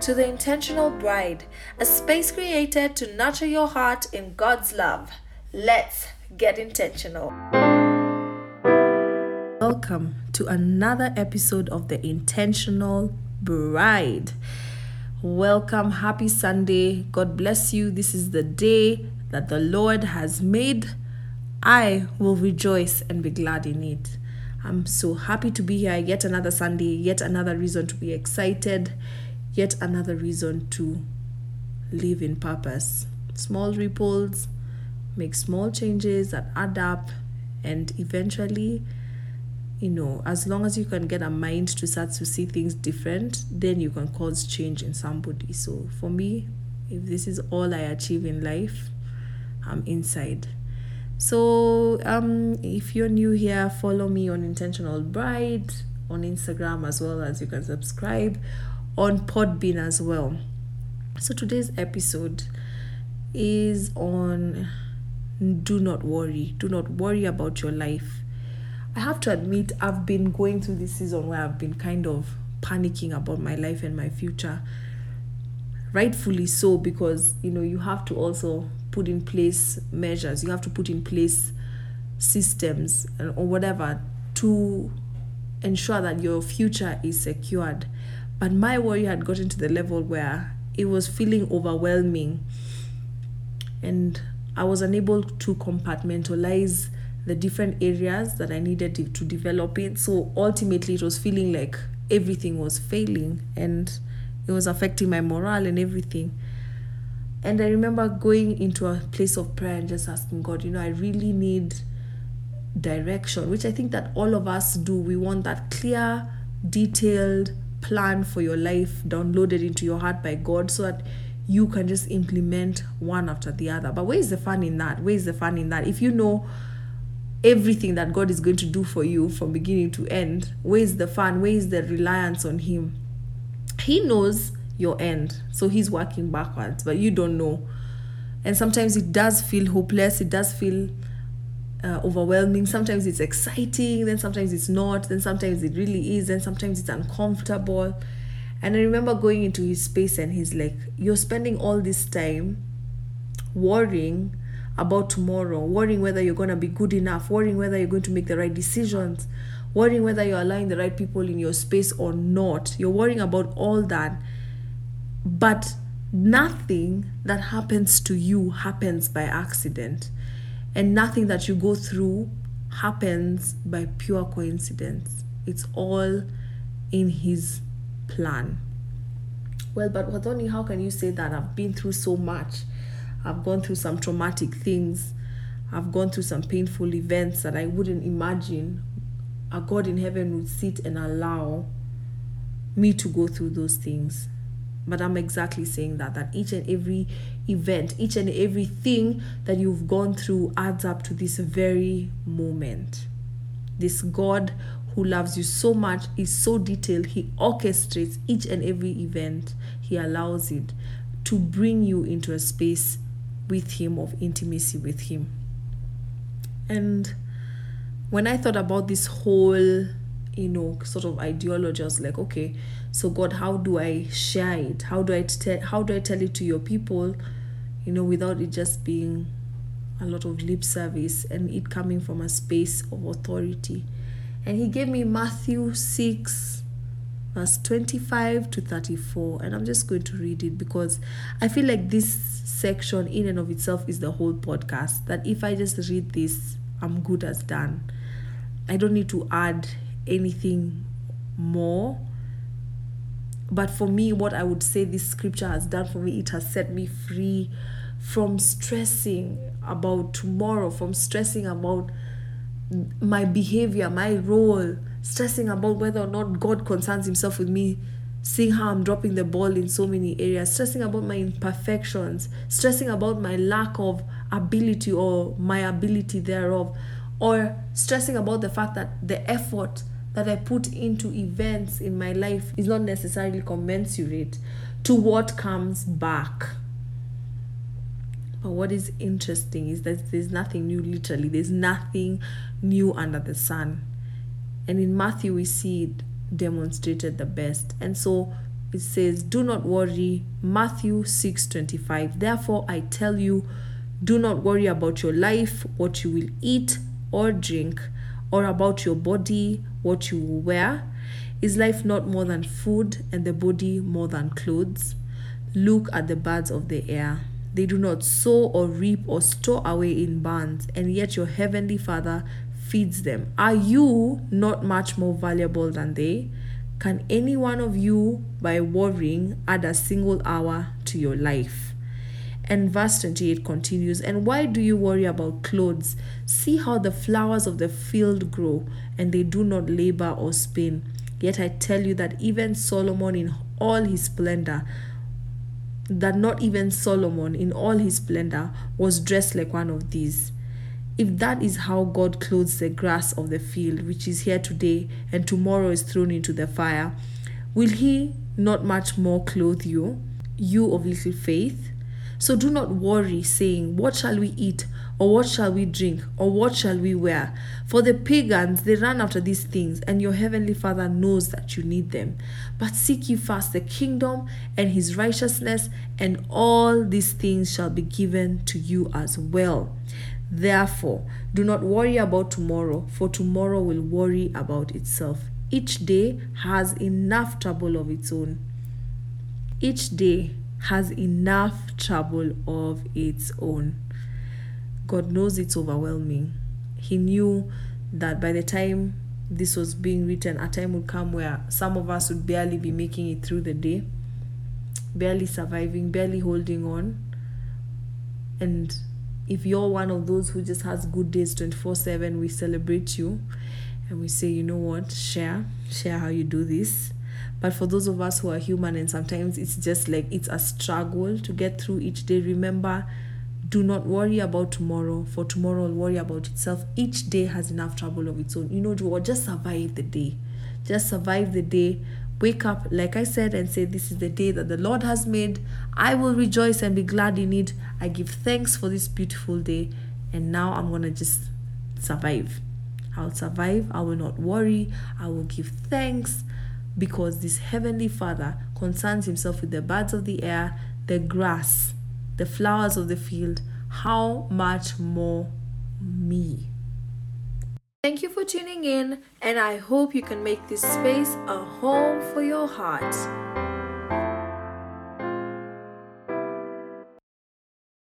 to The Intentional Bride, a space created to nurture your heart in God's love. Let's get intentional. Welcome to another episode of The Intentional Bride. Welcome, happy Sunday. God bless you. This is the day that the Lord has made. I will rejoice and be glad in it. I'm so happy to be here. Yet another Sunday, yet another reason to be excited, yet another reason to live in purpose. Small ripples make small changes that add up, and eventually, you know, as long as you can get a mind to start to see things different, then you can cause change in somebody. So for me, if this is all I achieve in life, I'm inside. So, um, if you're new here, follow me on Intentional Bride on Instagram as well as you can subscribe on Podbean as well. So, today's episode is on do not worry. Do not worry about your life. I have to admit, I've been going through this season where I've been kind of panicking about my life and my future. Rightfully so, because you know, you have to also put in place measures, you have to put in place systems or whatever to ensure that your future is secured. But my worry had gotten to the level where it was feeling overwhelming and I was unable to compartmentalize the different areas that I needed to develop it. So ultimately, it was feeling like everything was failing and it was affecting my morale and everything. And I remember going into a place of prayer and just asking God, you know, I really need direction, which I think that all of us do. We want that clear, detailed plan for your life downloaded into your heart by God so that you can just implement one after the other. But where is the fun in that? Where is the fun in that? If you know everything that God is going to do for you from beginning to end, where is the fun? Where is the reliance on Him? He knows your end. So he's working backwards, but you don't know. And sometimes it does feel hopeless, it does feel uh, overwhelming. Sometimes it's exciting, then sometimes it's not, then sometimes it really is, then sometimes it's uncomfortable. And I remember going into his space and he's like, You're spending all this time worrying about tomorrow, worrying whether you're going to be good enough, worrying whether you're going to make the right decisions, worrying whether you're allowing the right people in your space or not. You're worrying about all that. But nothing that happens to you happens by accident. And nothing that you go through happens by pure coincidence. It's all in His plan. Well, but Wadoni, how can you say that? I've been through so much. I've gone through some traumatic things. I've gone through some painful events that I wouldn't imagine a God in heaven would sit and allow me to go through those things. But I'm exactly saying that that each and every event, each and everything that you've gone through adds up to this very moment. This God who loves you so much is so detailed. He orchestrates each and every event. He allows it to bring you into a space with him of intimacy with him. And when I thought about this whole you know sort of ideology i was like okay so god how do i share it? How do i tell how do i tell it to your people? You know without it just being a lot of lip service and it coming from a space of authority. And he gave me matthew 6 verse 25 to 34 and i'm just going to read it because i feel like this section in and of itself is the whole podcast that if i just read this i'm good as done. I don't need to add anything more. But for me, what I would say this scripture has done for me, it has set me free from stressing about tomorrow, from stressing about my behavior, my role, stressing about whether or not God concerns himself with me, seeing how I'm dropping the ball in so many areas, stressing about my imperfections, stressing about my lack of ability or my ability thereof, or stressing about the fact that the effort that I put into events in my life is not necessarily commensurate to what comes back. But what is interesting is that there's nothing new, literally, there's nothing new under the sun. And in Matthew, we see it demonstrated the best. And so, it says, Do not worry. Matthew 6 25. Therefore, I tell you, do not worry about your life, what you will eat or drink, or about your body, what you wear. Is life not more than food, and the body more than clothes? Look at the birds of the air. They do not sow or reap or store away in barns, and yet your heavenly Father feeds them. Are you not much more valuable than they? Can any one of you, by worrying, add a single hour to your life? And verse 28 continues, And why do you worry about clothes? See how the flowers of the field grow, and they do not labor or spin. Yet I tell you that even Solomon in all his splendor, that not even Solomon in all his splendor was dressed like one of these. If that is how God clothes the grass of the field, which is here today and tomorrow is thrown into the fire, will He not much more clothe you, you of little faith? So do not worry, saying, What shall we eat? Or what shall we drink? Or what shall we wear? For the pagans, they run after these things, and your heavenly Father knows that you need them. But seek ye first the kingdom and his righteousness, and all these things shall be given to you as well. Therefore, do not worry about tomorrow, for tomorrow will worry about itself. Each day has enough trouble of its own. Each day has enough trouble of its own. God knows it's overwhelming. He knew that by the time this was being written, a time would come where some of us would barely be making it through the day, barely surviving, barely holding on. And if you're one of those who just has good days 24 7 we celebrate you and we say you know what share share how you do this but for those of us who are human and sometimes it's just like it's a struggle to get through each day remember do not worry about tomorrow for tomorrow will worry about itself each day has enough trouble of its own you know just survive the day just survive the day wake up, like I said, and say, This is the day that the Lord has made. I will rejoice and be glad in it. I give thanks for this beautiful day. And now I'm going to just survive. I'll survive. I will not worry. I will give thanks because this Heavenly Father concerns Himself with the birds of the air, the grass, the flowers of the field. How much more me? Thank you for tuning in, and I hope you can make this space a home for your heart.